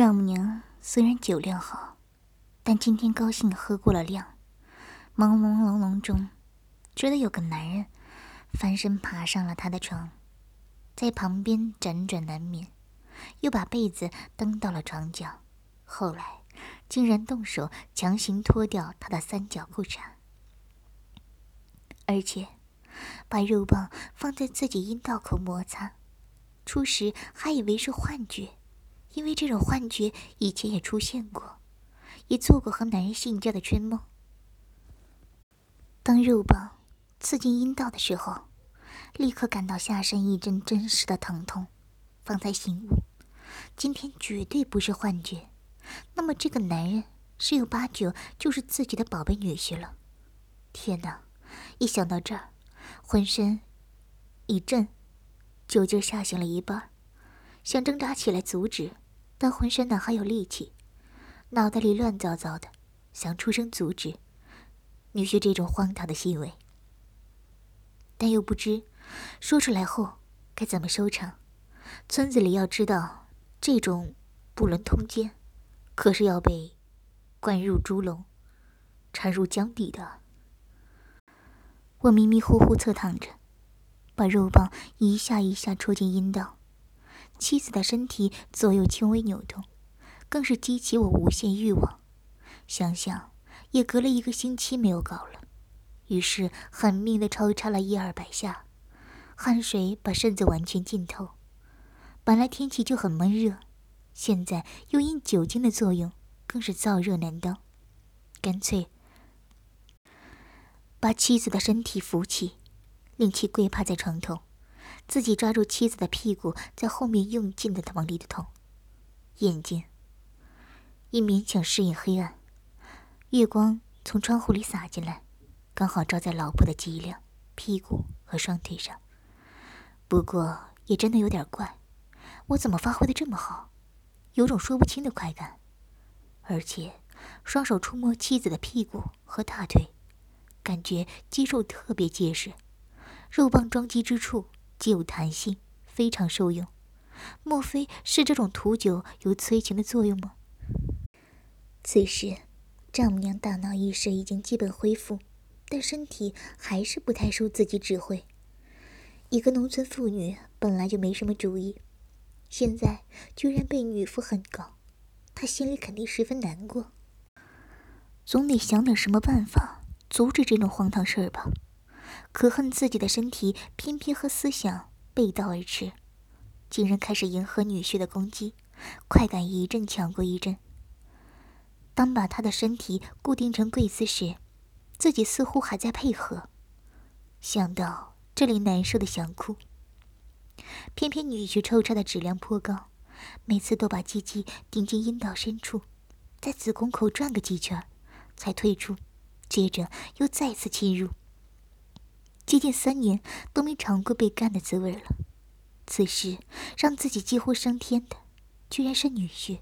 丈母娘虽然酒量好，但今天高兴喝过了量，朦朦胧胧中，觉得有个男人翻身爬上了她的床，在旁边辗转难眠，又把被子蹬到了床角，后来竟然动手强行脱掉她的三角裤衩，而且把肉棒放在自己阴道口摩擦。初时还以为是幻觉，因为这种幻觉以前也出现过，也做过和男人性交的春梦。当肉棒刺进阴道的时候，立刻感到下身一阵真实的疼痛，方才醒悟，今天绝对不是幻觉。那么这个男人十有八九就是自己的宝贝女婿了。天哪！一想到这儿，浑身一震。酒劲下行了一半，想挣扎起来阻止，但浑身哪还有力气，脑袋里乱糟糟的，想出声阻止女婿这种荒唐的行为，但又不知说出来后该怎么收场。村子里要知道这种不伦通奸，可是要被灌入猪笼、缠入江底的。我迷迷糊糊侧躺着。把肉棒一下一下戳进阴道，妻子的身体左右轻微扭动，更是激起我无限欲望。想想也隔了一个星期没有搞了，于是狠命的抽插了一二百下，汗水把身子完全浸透。本来天气就很闷热，现在又因酒精的作用，更是燥热难当。干脆把妻子的身体扶起。令其跪趴在床头，自己抓住妻子的屁股，在后面用劲的往里捅。眼睛一勉强适应黑暗，月光从窗户里洒进来，刚好照在老婆的脊梁、屁股和双腿上。不过也真的有点怪，我怎么发挥的这么好？有种说不清的快感，而且双手触摸妻子的屁股和大腿，感觉肌肉特别结实。肉棒撞击之处既有弹性，非常受用。莫非是这种土酒有催情的作用吗？此时，丈母娘大脑意识已经基本恢复，但身体还是不太受自己指挥。一个农村妇女本来就没什么主意，现在居然被女夫狠搞，她心里肯定十分难过。总得想点什么办法阻止这种荒唐事儿吧。可恨自己的身体偏偏和思想背道而驰，竟然开始迎合女婿的攻击，快感一阵抢过一阵。当把他的身体固定成跪姿时，自己似乎还在配合。想到这里，难受的想哭。偏偏女婿抽插的质量颇高，每次都把鸡鸡顶进阴道深处，在子宫口转个几圈，才退出，接着又再次侵入。接近三年都没尝过被干的滋味了，此时让自己几乎升天的，居然是女婿。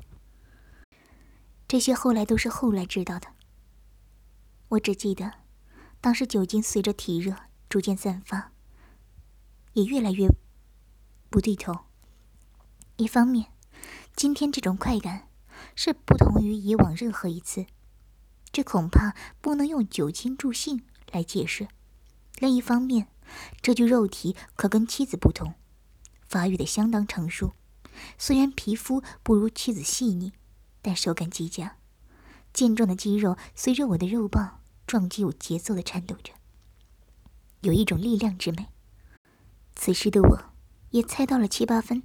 这些后来都是后来知道的。我只记得，当时酒精随着体热逐渐散发，也越来越不对头。一方面，今天这种快感是不同于以往任何一次，这恐怕不能用酒精助兴来解释。另一方面，这具肉体可跟妻子不同，发育的相当成熟。虽然皮肤不如妻子细腻，但手感极佳。健壮的肌肉随着我的肉棒撞击有节奏的颤抖着，有一种力量之美。此时的我，也猜到了七八分，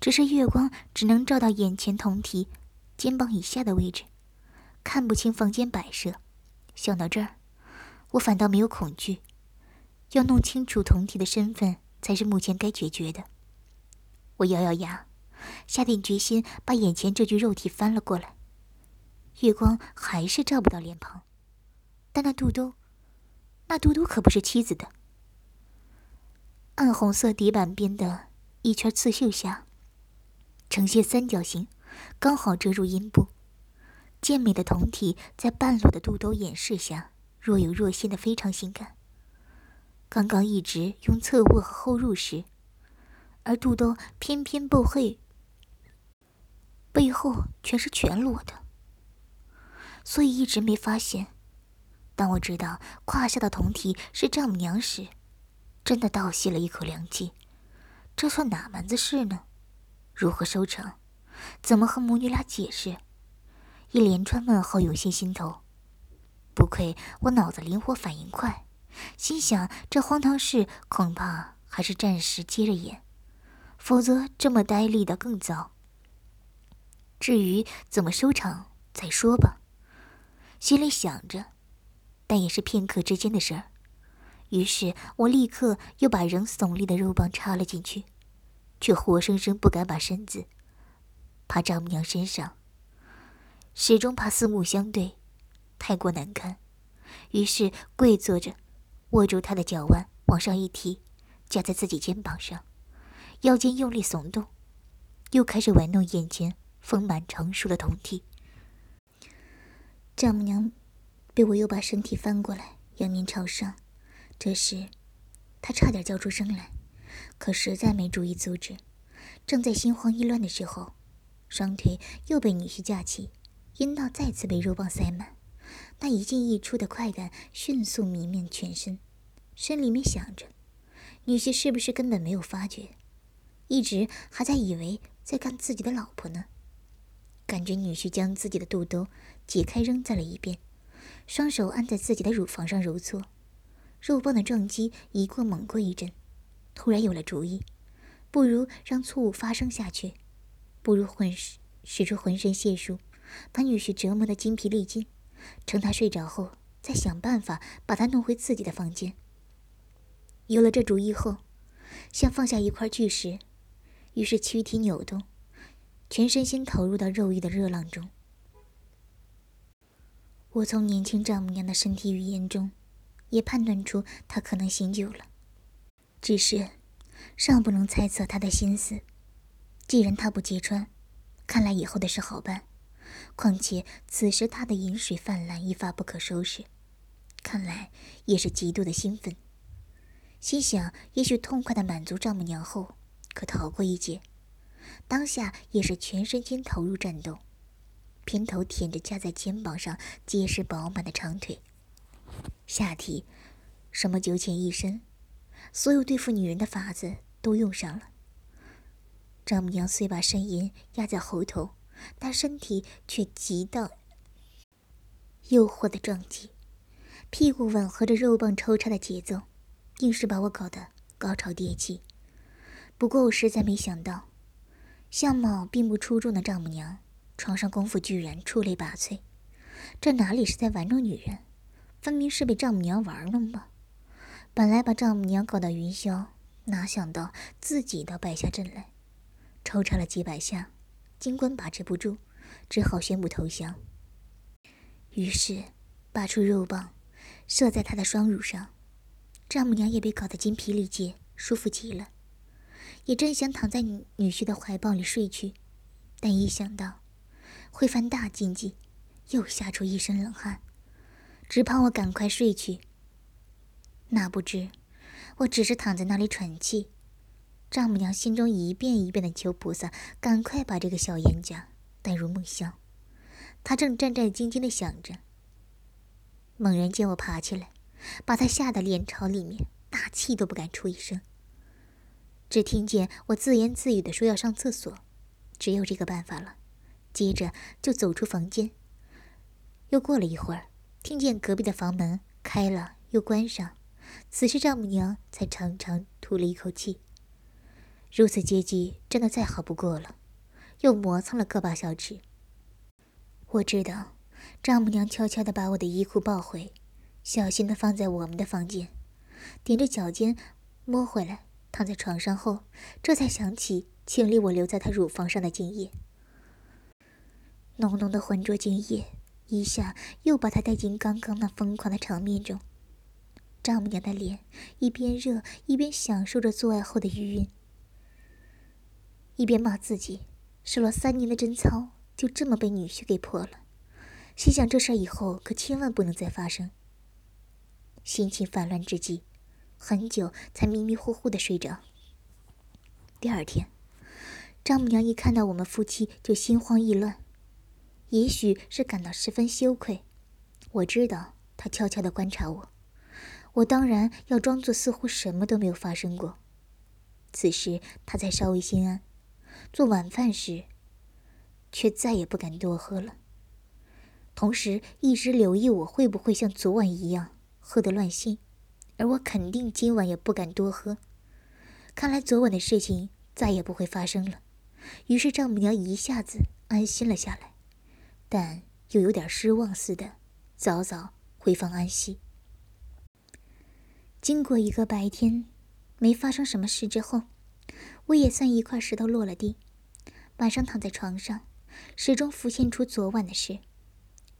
只是月光只能照到眼前酮体肩膀以下的位置，看不清房间摆设。想到这儿，我反倒没有恐惧。要弄清楚同体的身份，才是目前该解决的。我咬咬牙，下定决心把眼前这具肉体翻了过来。月光还是照不到脸庞，但那肚兜，那肚兜可不是妻子的。暗红色底板边的一圈刺绣下，呈现三角形，刚好遮住阴部。健美的酮体在半裸的肚兜掩饰下，若有若现的非常性感。刚刚一直用侧卧和后入时，而肚兜偏偏不会背后全是全裸的，所以一直没发现。当我知道胯下的酮体是丈母娘时，真的倒吸了一口凉气。这算哪门子事呢？如何收场？怎么和母女俩解释？一连串问号涌进心头。不愧我脑子灵活，反应快，心想这荒唐事恐怕还是暂时接着演，否则这么呆立的更糟。至于怎么收场，再说吧。心里想着，但也是片刻之间的事儿。于是我立刻又把仍耸立的肉棒插了进去，却活生生不敢把身子趴丈母娘身上，始终怕四目相对，太过难堪。于是跪坐着，握住她的脚腕往上一提，夹在自己肩膀上，腰间用力耸动，又开始玩弄眼前丰满成熟的酮体。丈母娘被我又把身体翻过来，仰面朝上。这时，他差点叫出声来，可实在没注意阻止。正在心慌意乱的时候，双腿又被女婿架起，阴道再次被肉棒塞满，那一进一出的快感迅速弥漫全身。心里面想着，女婿是不是根本没有发觉，一直还在以为在干自己的老婆呢？感觉女婿将自己的肚兜解开扔在了一边，双手按在自己的乳房上揉搓。肉棒的撞击一过猛过一阵，突然有了主意，不如让错误发生下去，不如浑使出浑身解数，把女婿折磨得精疲力尽，趁他睡着后再想办法把他弄回自己的房间。有了这主意后，像放下一块巨石，于是躯体扭动，全身心投入到肉欲的热浪中。我从年轻丈母娘的身体语言中。也判断出她可能醒酒了，只是尚不能猜测他的心思。既然他不揭穿，看来以后的事好办。况且此时他的饮水泛滥，一发不可收拾，看来也是极度的兴奋。心想，也许痛快的满足丈母娘后，可逃过一劫。当下也是全身心投入战斗，偏头舔着夹在肩膀上结实饱满的长腿。下体，什么九浅一深，所有对付女人的法子都用上了。丈母娘虽把呻吟压在喉头，但身体却极到诱惑的撞击，屁股吻合着肉棒抽插的节奏，硬是把我搞得高潮迭起。不过我实在没想到，相貌并不出众的丈母娘，床上功夫居然出类拔萃，这哪里是在玩弄女人？分明是被丈母娘玩弄吧？本来把丈母娘搞到云霄，哪想到自己倒败下阵来，抽插了几百下，金冠把持不住，只好宣布投降。于是，拔出肉棒，射在他的双乳上。丈母娘也被搞得精疲力竭，舒服极了，也真想躺在女女婿的怀抱里睡去，但一想到会犯大禁忌，又吓出一身冷汗。只盼我赶快睡去。哪不知，我只是躺在那里喘气，丈母娘心中一遍一遍的求菩萨赶快把这个小冤家带入梦乡。她正战战兢兢的想着，猛然见我爬起来，把她吓得脸朝里面，大气都不敢出一声。只听见我自言自语的说要上厕所，只有这个办法了。接着就走出房间。又过了一会儿。听见隔壁的房门开了又关上，此时丈母娘才长长吐了一口气。如此结局真的再好不过了，又磨蹭了个把小时。我知道，丈母娘悄悄地把我的衣裤抱回，小心地放在我们的房间，踮着脚尖摸回来，躺在床上后，这才想起清理我留在她乳房上的精液，浓浓的浑浊精液。一下又把她带进刚刚那疯狂的场面中，丈母娘的脸一边热一边享受着做爱后的余韵，一边骂自己守了三年的贞操就这么被女婿给破了，心想这事以后可千万不能再发生。心情烦乱之际，很久才迷迷糊糊的睡着。第二天，丈母娘一看到我们夫妻就心慌意乱，也许是感到十分羞愧。我知道她悄悄的观察我，我当然要装作似乎什么都没有发生过。此时她才稍微心安。做晚饭时，却再也不敢多喝了。同时一直留意我会不会像昨晚一样喝得乱性，而我肯定今晚也不敢多喝。看来昨晚的事情再也不会发生了。于是丈母娘一下子安心了下来，但又有点失望似的，早早回房安息。经过一个白天，没发生什么事之后，我也算一块石头落了地。晚上躺在床上，始终浮现出昨晚的事。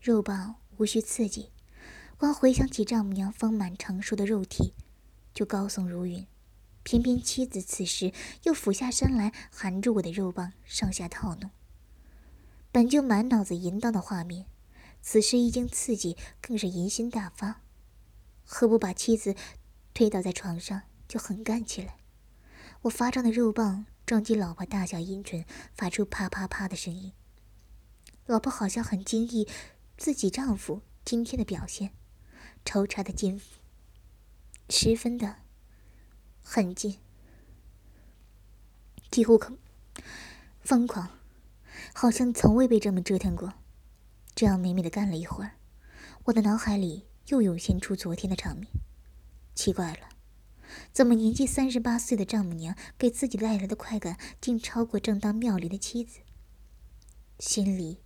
肉棒无需刺激，光回想起丈母娘丰满成熟的肉体，就高耸如云。偏偏妻子此时又俯下身来，含住我的肉棒，上下套弄。本就满脑子淫荡的画面，此时一经刺激，更是淫心大发，何不把妻子推倒在床上，就横干起来？我发胀的肉棒撞击老婆大小阴唇，发出啪啪啪的声音。老婆好像很惊异自己丈夫今天的表现，抽插的劲十分的。很近，几乎可疯狂，好像从未被这么折腾过。这样美美的干了一会儿，我的脑海里又涌现出昨天的场面。奇怪了，怎么年纪三十八岁的丈母娘给自己带来的快感，竟超过正当妙龄的妻子？心里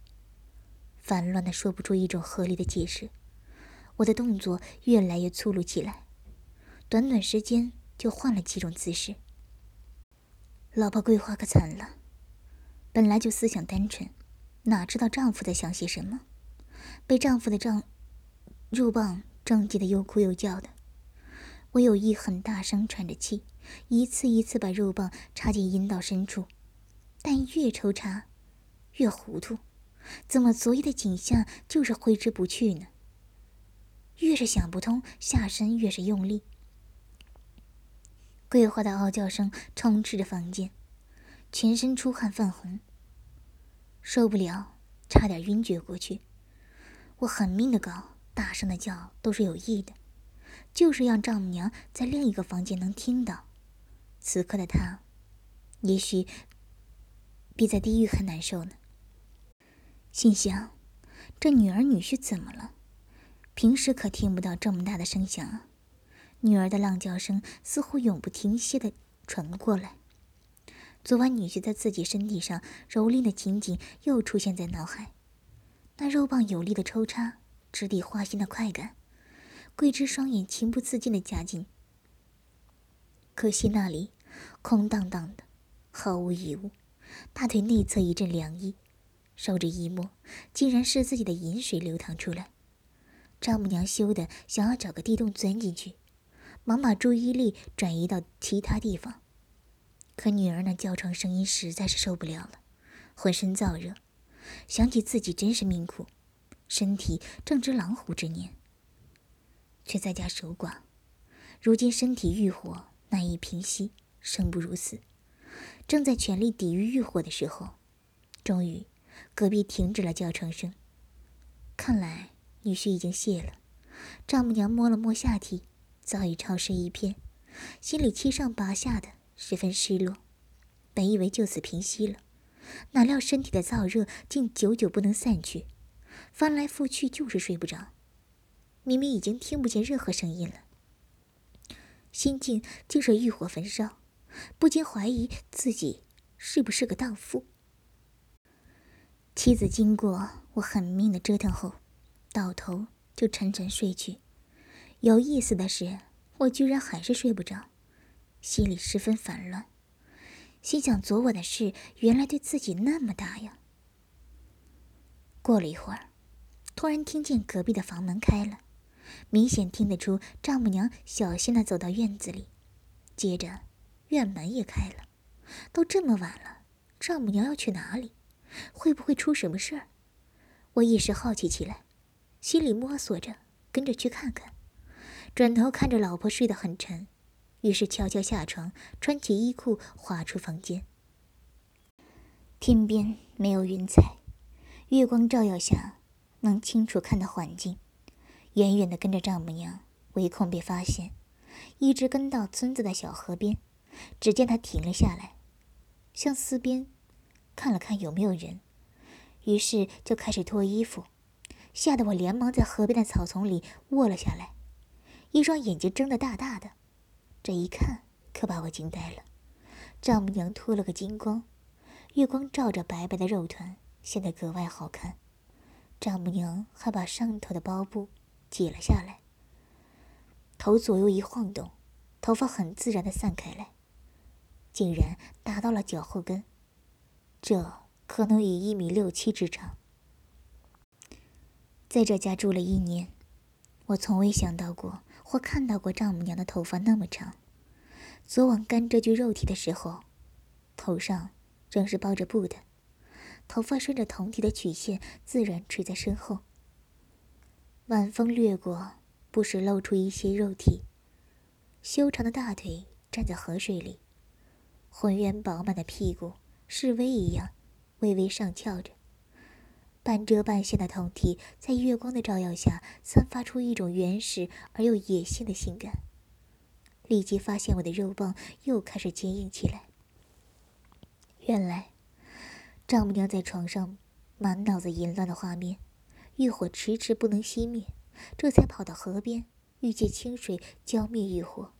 烦乱的说不出一种合理的解释。我的动作越来越粗鲁起来，短短时间。就换了几种姿势。老婆桂花可惨了，本来就思想单纯，哪知道丈夫在想些什么，被丈夫的丈肉棒撞击的又哭又叫的。我有意很大声喘着气，一次一次把肉棒插进阴道深处，但越抽插越糊涂，怎么昨夜的景象就是挥之不去呢？越是想不通，下身越是用力。桂花的嗷叫声充斥着房间，全身出汗泛红，受不了，差点晕厥过去。我狠命的搞，大声的叫，都是有意的，就是让丈母娘在另一个房间能听到。此刻的她，也许比在地狱还难受呢。心想：这女儿女婿怎么了？平时可听不到这么大的声响啊。女儿的浪叫声似乎永不停歇的传过来。昨晚女婿在自己身体上蹂躏的情景又出现在脑海，那肉棒有力的抽插，直抵花心的快感。桂枝双眼情不自禁的夹紧，可惜那里空荡荡的，毫无异物。大腿内侧一阵凉意，手指一摸，竟然是自己的饮水流淌出来。丈母娘羞得想要找个地洞钻进去。忙把注意力转移到其他地方，可女儿那叫床声音实在是受不了了，浑身燥热，想起自己真是命苦，身体正值狼虎之年，却在家守寡，如今身体欲火难以平息，生不如死，正在全力抵御欲火的时候，终于隔壁停止了叫床声，看来女婿已经谢了。丈母娘摸了摸下体。早已潮湿一片，心里七上八下的，十分失落。本以为就此平息了，哪料身体的燥热竟久久不能散去，翻来覆去就是睡不着。明明已经听不见任何声音了，心境竟是欲火焚烧，不禁怀疑自己是不是个荡妇。妻子经过我狠命的折腾后，倒头就沉沉睡去。有意思的是，我居然还是睡不着，心里十分烦乱，心想昨晚的事原来对自己那么大呀。过了一会儿，突然听见隔壁的房门开了，明显听得出丈母娘小心的走到院子里，接着院门也开了。都这么晚了，丈母娘要去哪里？会不会出什么事儿？我一时好奇起来，心里摸索着跟着去看看。转头看着老婆睡得很沉，于是悄悄下床，穿起衣裤，滑出房间。天边没有云彩，月光照耀下，能清楚看到环境。远远的跟着丈母娘，唯恐被发现，一直跟到村子的小河边。只见他停了下来，向四边看了看有没有人，于是就开始脱衣服，吓得我连忙在河边的草丛里卧了下来，一双眼睛睁得大大的，这一看可把我惊呆了。丈母娘脱了个精光。月光照着白白的肉团，显得格外好看。丈母娘还把上头的包布解了下来，头左右一晃动，头发很自然的散开来，竟然达到了脚后跟，这可能有一米六七之长。在这家住了一年，我从未想到过或看到过丈母娘的头发那么长。昨晚干这具肉体的时候，头上。正是包着布的，头发顺着酮体的曲线自然垂在身后。晚风掠过，不时露出一些肉体。修长的大腿站在河水里，浑圆饱满的屁股是微一样，微微上翘着。半遮半现的酮体在月光的照耀下，散发出一种原始而又野性的性感。立即发现我的肉棒又开始坚硬起来。原来，丈母娘在床上满脑子淫乱的画面，欲火迟迟不能熄灭，这才跑到河边，欲借清水浇灭欲火。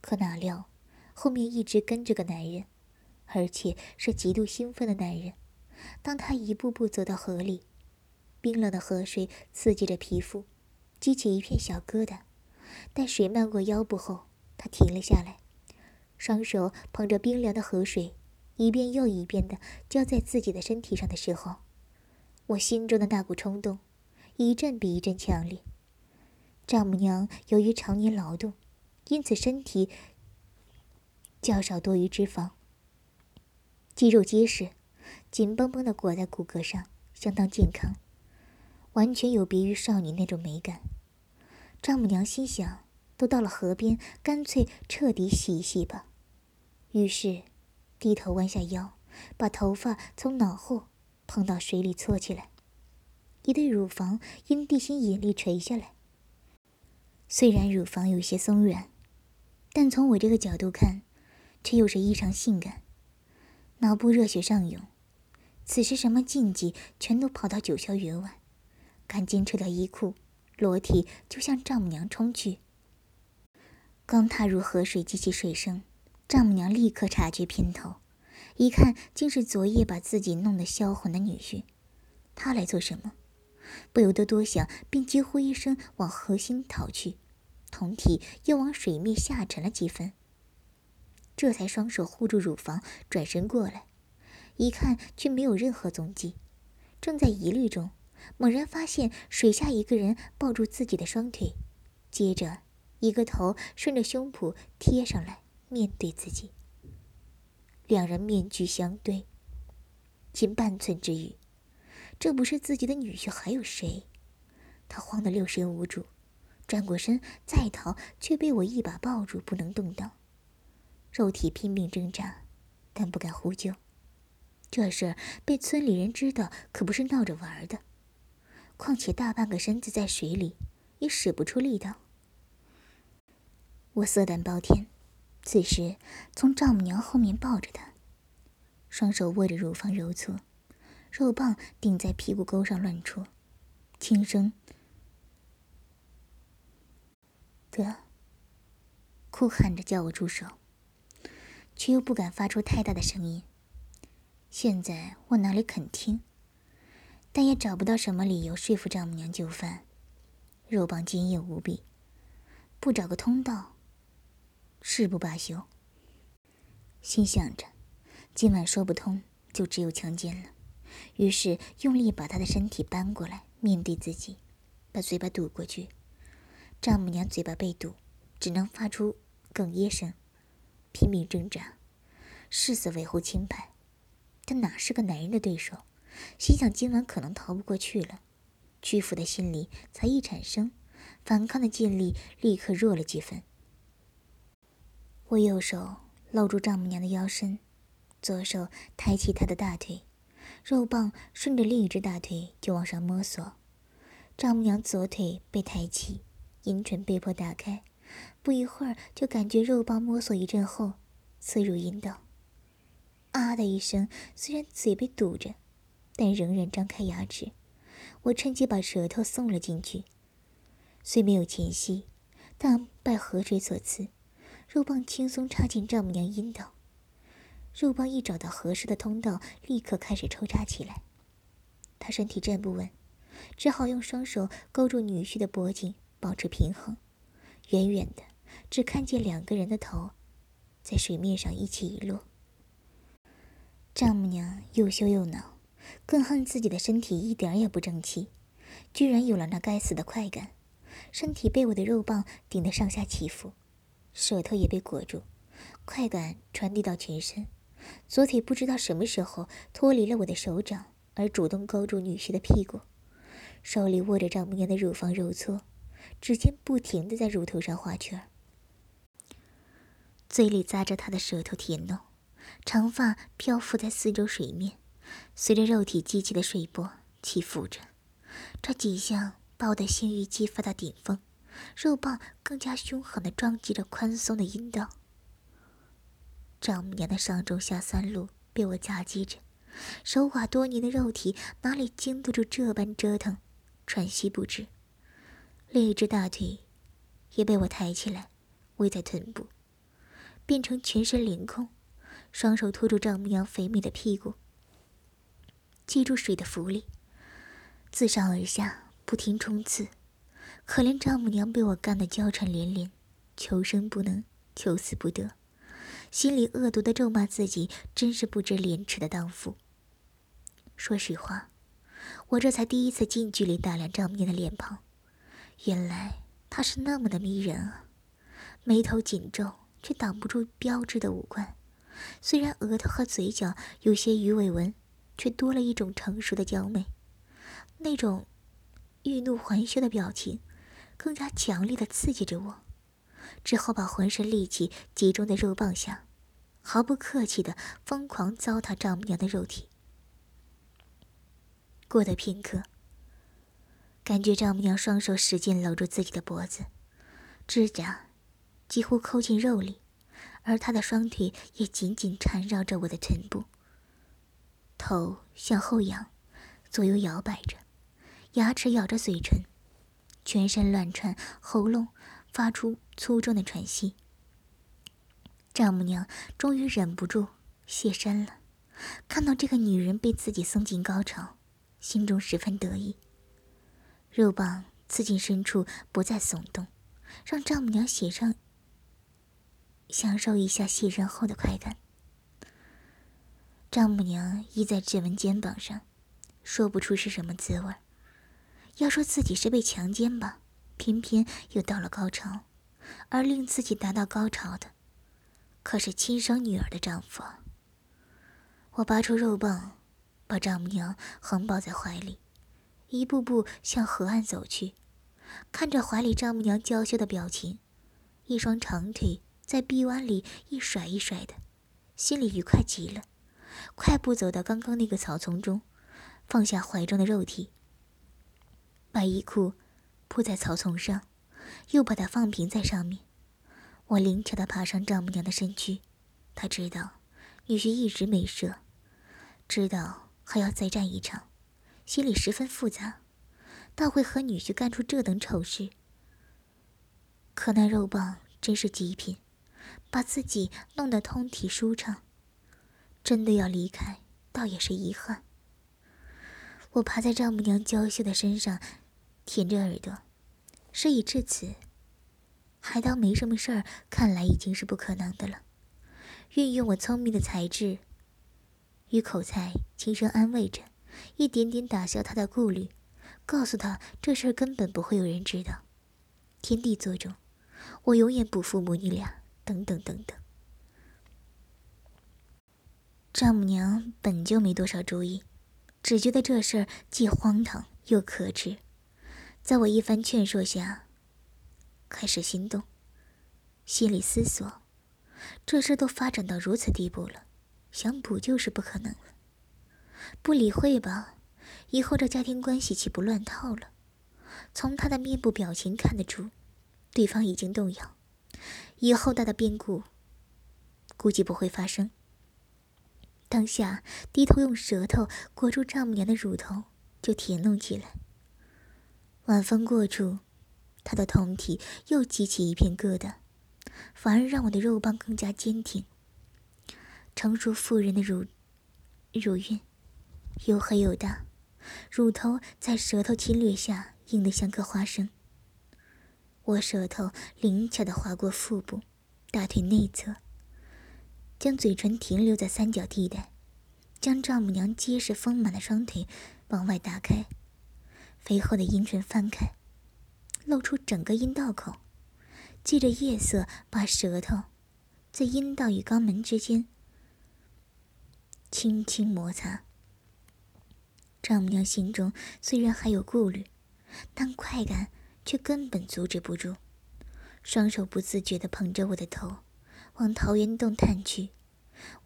可哪料，后面一直跟着个男人，而且是极度兴奋的男人。当他一步步走到河里，冰冷的河水刺激着皮肤，激起一片小疙瘩。待水漫过腰部后，他停了下来，双手捧着冰凉的河水。一遍又一遍的浇在自己的身体上的时候，我心中的那股冲动，一阵比一阵强烈。丈母娘由于常年劳动，因此身体较少多余脂肪，肌肉结实，紧绷绷的裹在骨骼上，相当健康，完全有别于少女那种美感。丈母娘心想，都到了河边，干脆彻底洗一洗吧。于是。低头弯下腰，把头发从脑后碰到水里搓起来，一对乳房因地心引力垂下来。虽然乳房有些松软，但从我这个角度看，却又是异常性感。脑部热血上涌，此时什么禁忌全都跑到九霄云外，赶紧扯掉衣裤，裸体就向丈母娘冲去。刚踏入河水，激起水声。丈母娘立刻察觉偏头，一看竟是昨夜把自己弄得销魂的女婿，他来做什么？不由得多想，便惊呼一声往河心逃去，酮体又往水面下沉了几分。这才双手护住乳房，转身过来，一看却没有任何踪迹。正在疑虑中，猛然发现水下一个人抱住自己的双腿，接着一个头顺着胸脯贴上来。面对自己，两人面具相对，仅半寸之余，这不是自己的女婿还有谁？他慌得六神无主，转过身再逃，却被我一把抱住，不能动弹。肉体拼命挣扎，但不敢呼救。这事儿被村里人知道，可不是闹着玩的。况且大半个身子在水里，也使不出力道。我色胆包天。此时，从丈母娘后面抱着他，双手握着乳房揉搓，肉棒顶在屁股沟上乱戳，轻声得哭喊着叫我住手，却又不敢发出太大的声音。现在我哪里肯听，但也找不到什么理由说服丈母娘就范。肉棒坚硬无比，不找个通道。誓不罢休。心想着，今晚说不通，就只有强奸了。于是用力把他的身体搬过来，面对自己，把嘴巴堵过去。丈母娘嘴巴被堵，只能发出哽咽声，拼命挣扎，誓死维护清白。他哪是个男人的对手？心想今晚可能逃不过去了，屈服的心理才一产生，反抗的劲力立刻弱了几分。我右手搂住丈母娘的腰身，左手抬起她的大腿，肉棒顺着另一只大腿就往上摸索。丈母娘左腿被抬起，阴唇被迫打开，不一会儿就感觉肉棒摸索一阵后，刺入阴道。啊的一声，虽然嘴被堵着，但仍然张开牙齿。我趁机把舌头送了进去，虽没有前戏，但拜河水所赐，肉棒轻松插进丈母娘阴道。肉棒一找到合适的通道，立刻开始抽插起来。他身体站不稳，只好用双手勾住女婿的脖颈，保持平衡。远远的，只看见两个人的头，在水面上一起一落。丈母娘又羞又恼，更恨自己的身体一点也不争气，居然有了那该死的快感。身体被我的肉棒顶得上下起伏，舌头也被裹住，快感传递到全身。左腿不知道什么时候脱离了我的手掌，而主动勾住女婿的屁股，手里握着丈母娘的乳房揉搓，指尖不停地在乳头上画圈，嘴里咂着她的舌头舔弄，长发漂浮在四周水面，随着肉体激起的水波起伏着。这景象把我的性欲激发到顶峰，肉棒更加凶狠地撞击着宽松的阴道。丈母娘的上中下三路被我夹击着，守寡多年的肉体哪里经得住这般折腾，喘息不止。另一只大腿也被我抬起来，围在臀部，变成全身凌空，双手托住丈母娘肥美的屁股，借助水的浮力，自上而下不停冲刺。可怜丈母娘被我干得娇喘连连，求生不能，求死不得。心里恶毒的咒骂自己，真是不知廉耻的荡妇。说实话，我这才第一次近距离打量丈母娘的脸庞，原来她是那么的迷人啊！眉头紧皱，却挡不住标志的五官。虽然额头和嘴角有些鱼尾纹，却多了一种成熟的娇媚。那种欲怒还羞的表情，更加强烈的刺激着我。之后，把浑身力气集中在肉棒下，毫不客气的疯狂糟蹋丈母娘的肉体。过了片刻，感觉丈母娘双手使劲搂住自己的脖子，指甲几乎抠进肉里，而她的双腿也紧紧缠绕着我的臀部。头向后仰，左右摇摆着，牙齿咬着嘴唇，全身乱窜，喉咙。发出粗重的喘息，丈母娘终于忍不住现身了。看到这个女人被自己送进高潮，心中十分得意。肉棒刺进深处，不再耸动，让丈母娘写上享受一下卸身后的快感。丈母娘依在志文肩膀上，说不出是什么滋味。要说自己是被强奸吧。偏偏又到了高潮，而令自己达到高潮的，可是亲生女儿的丈夫。我拔出肉棒，把丈母娘横抱在怀里，一步步向河岸走去。看着怀里丈母娘娇羞的表情，一双长腿在臂弯里一甩一甩的，心里愉快极了。快步走到刚刚那个草丛中，放下怀中的肉体，把衣裤。铺在草丛上，又把它放平在上面。我灵巧地爬上丈母娘的身躯。她知道女婿一直没射，知道还要再战一场，心里十分复杂。倒会和女婿干出这等丑事。可那肉棒真是极品，把自己弄得通体舒畅。真的要离开，倒也是遗憾。我爬在丈母娘娇羞的身上。舔着耳朵，事已至此，还当没什么事儿，看来已经是不可能的了。运用我聪明的才智与口才，轻声安慰着，一点点打消他的顾虑，告诉他这事儿根本不会有人知道。天地作证，我永远不负母女俩。等等等等。丈母娘本就没多少主意，只觉得这事儿既荒唐又可耻。在我一番劝说下，开始心动，心里思索：这事都发展到如此地步了，想补救是不可能了。不理会吧，以后这家庭关系岂不乱套了？从他的面部表情看得出，对方已经动摇，以后大的变故估计不会发生。当下低头用舌头裹住丈母娘的乳头，就舔弄起来。晚风过处，他的酮体又激起一片疙瘩，反而让我的肉棒更加坚挺。成熟妇人的乳乳晕又黑又大，乳头在舌头侵略下硬得像颗花生。我舌头灵巧地划过腹部、大腿内侧。将嘴唇停留在三角地带，将丈母娘结实丰满的双腿往外打开，肥厚的阴唇翻开，露出整个阴道口，借着夜色把舌头在阴道与肛门之间轻轻摩擦。丈母娘心中虽然还有顾虑，但快感却根本阻止不住，双手不自觉地捧着我的头。往桃源洞探去，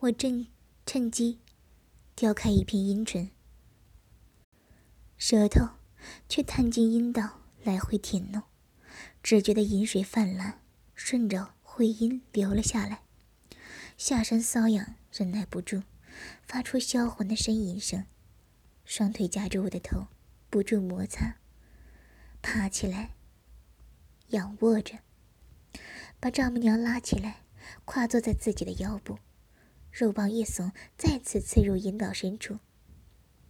我正趁机撩开一片阴唇，舌头却探进阴道来回舔弄，只觉得饮水泛滥，顺着会阴流了下来，下身瘙痒，忍耐不住，发出销魂的呻吟声，双腿夹住我的头，不住摩擦，爬起来，仰卧着，把丈母娘拉起来。跨坐在自己的腰部，肉棒一耸，再次刺入阴道深处。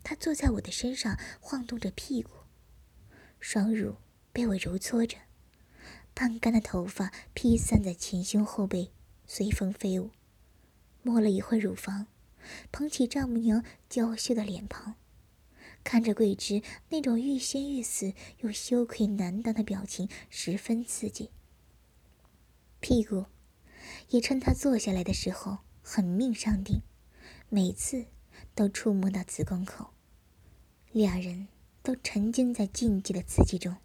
他坐在我的身上，晃动着屁股，双乳被我揉搓着，半干的头发披散在前胸后背，随风飞舞。摸了一会乳房，捧起丈母娘娇羞的脸庞，看着桂枝那种欲仙欲死又羞愧难当的表情，十分刺激。屁股。也趁她坐下来的时候狠命上顶，每次都触摸到子宫口，俩人都沉浸在禁忌的刺激中。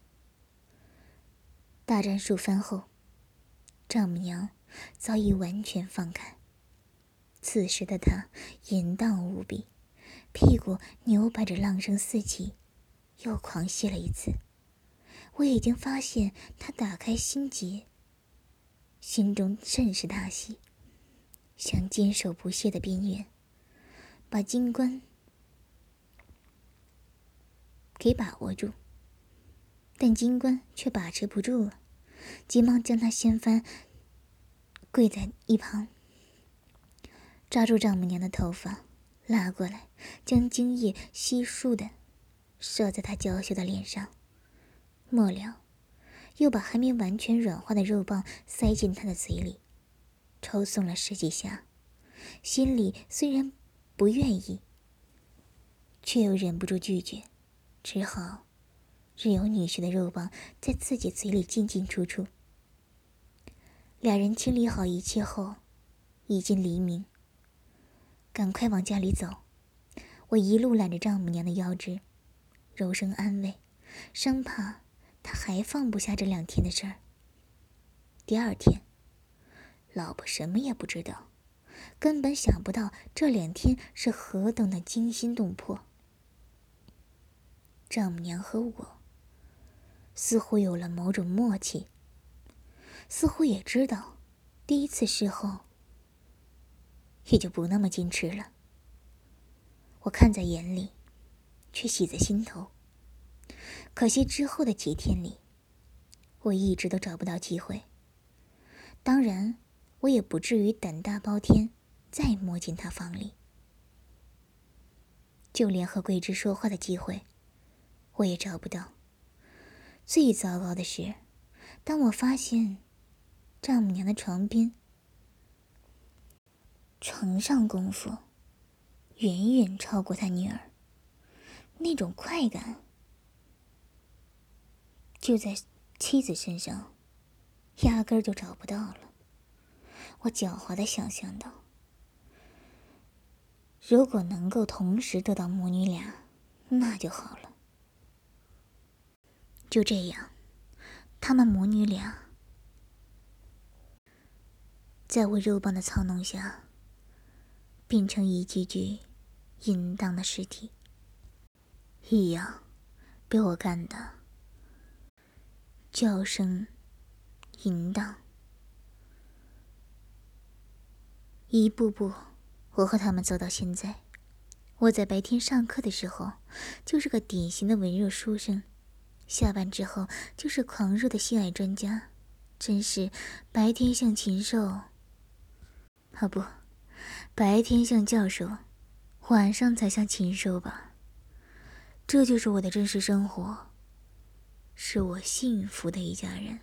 大战数番后，丈母娘早已完全放开，此时的她淫荡无比，屁股扭摆着浪声四起，又狂吸了一次。我已经发现她打开心结。心中甚是大喜，想坚守不懈的边缘，把金冠给把握住。但金冠却把持不住了，急忙将他掀翻，跪在一旁，抓住丈母娘的头发，拉过来，将精液悉数的射在她娇羞的脸上。末了。又把还没完全软化的肉棒塞进他的嘴里，抽送了十几下，心里虽然不愿意，却又忍不住拒绝，只好任由女婿的肉棒在自己嘴里进进出出。两人清理好一切后，已经黎明，赶快往家里走。我一路揽着丈母娘的腰肢，柔声安慰，生怕。他还放不下这两天的事儿。第二天，老婆什么也不知道，根本想不到这两天是何等的惊心动魄。丈母娘和我似乎有了某种默契，似乎也知道第一次事后也就不那么矜持了。我看在眼里，却喜在心头。可惜之后的几天里，我一直都找不到机会。当然，我也不至于胆大包天，再摸进他房里。就连和桂枝说话的机会，我也找不到。最糟糕的是，当我发现丈母娘的床边、床上功夫远远超过他女儿，那种快感。就在妻子身上，压根儿就找不到了。我狡猾的想象到，如果能够同时得到母女俩，那就好了。就这样，他们母女俩在我肉棒的操弄下，变成一具具淫荡的尸体，一样被我干的，叫声淫荡，一步步，我和他们走到现在。我在白天上课的时候，就是个典型的文弱书生；下班之后，就是狂热的性爱专家。真是白天像禽兽，啊不，白天像教授，晚上才像禽兽吧？这就是我的真实生活，是我幸福的一家人。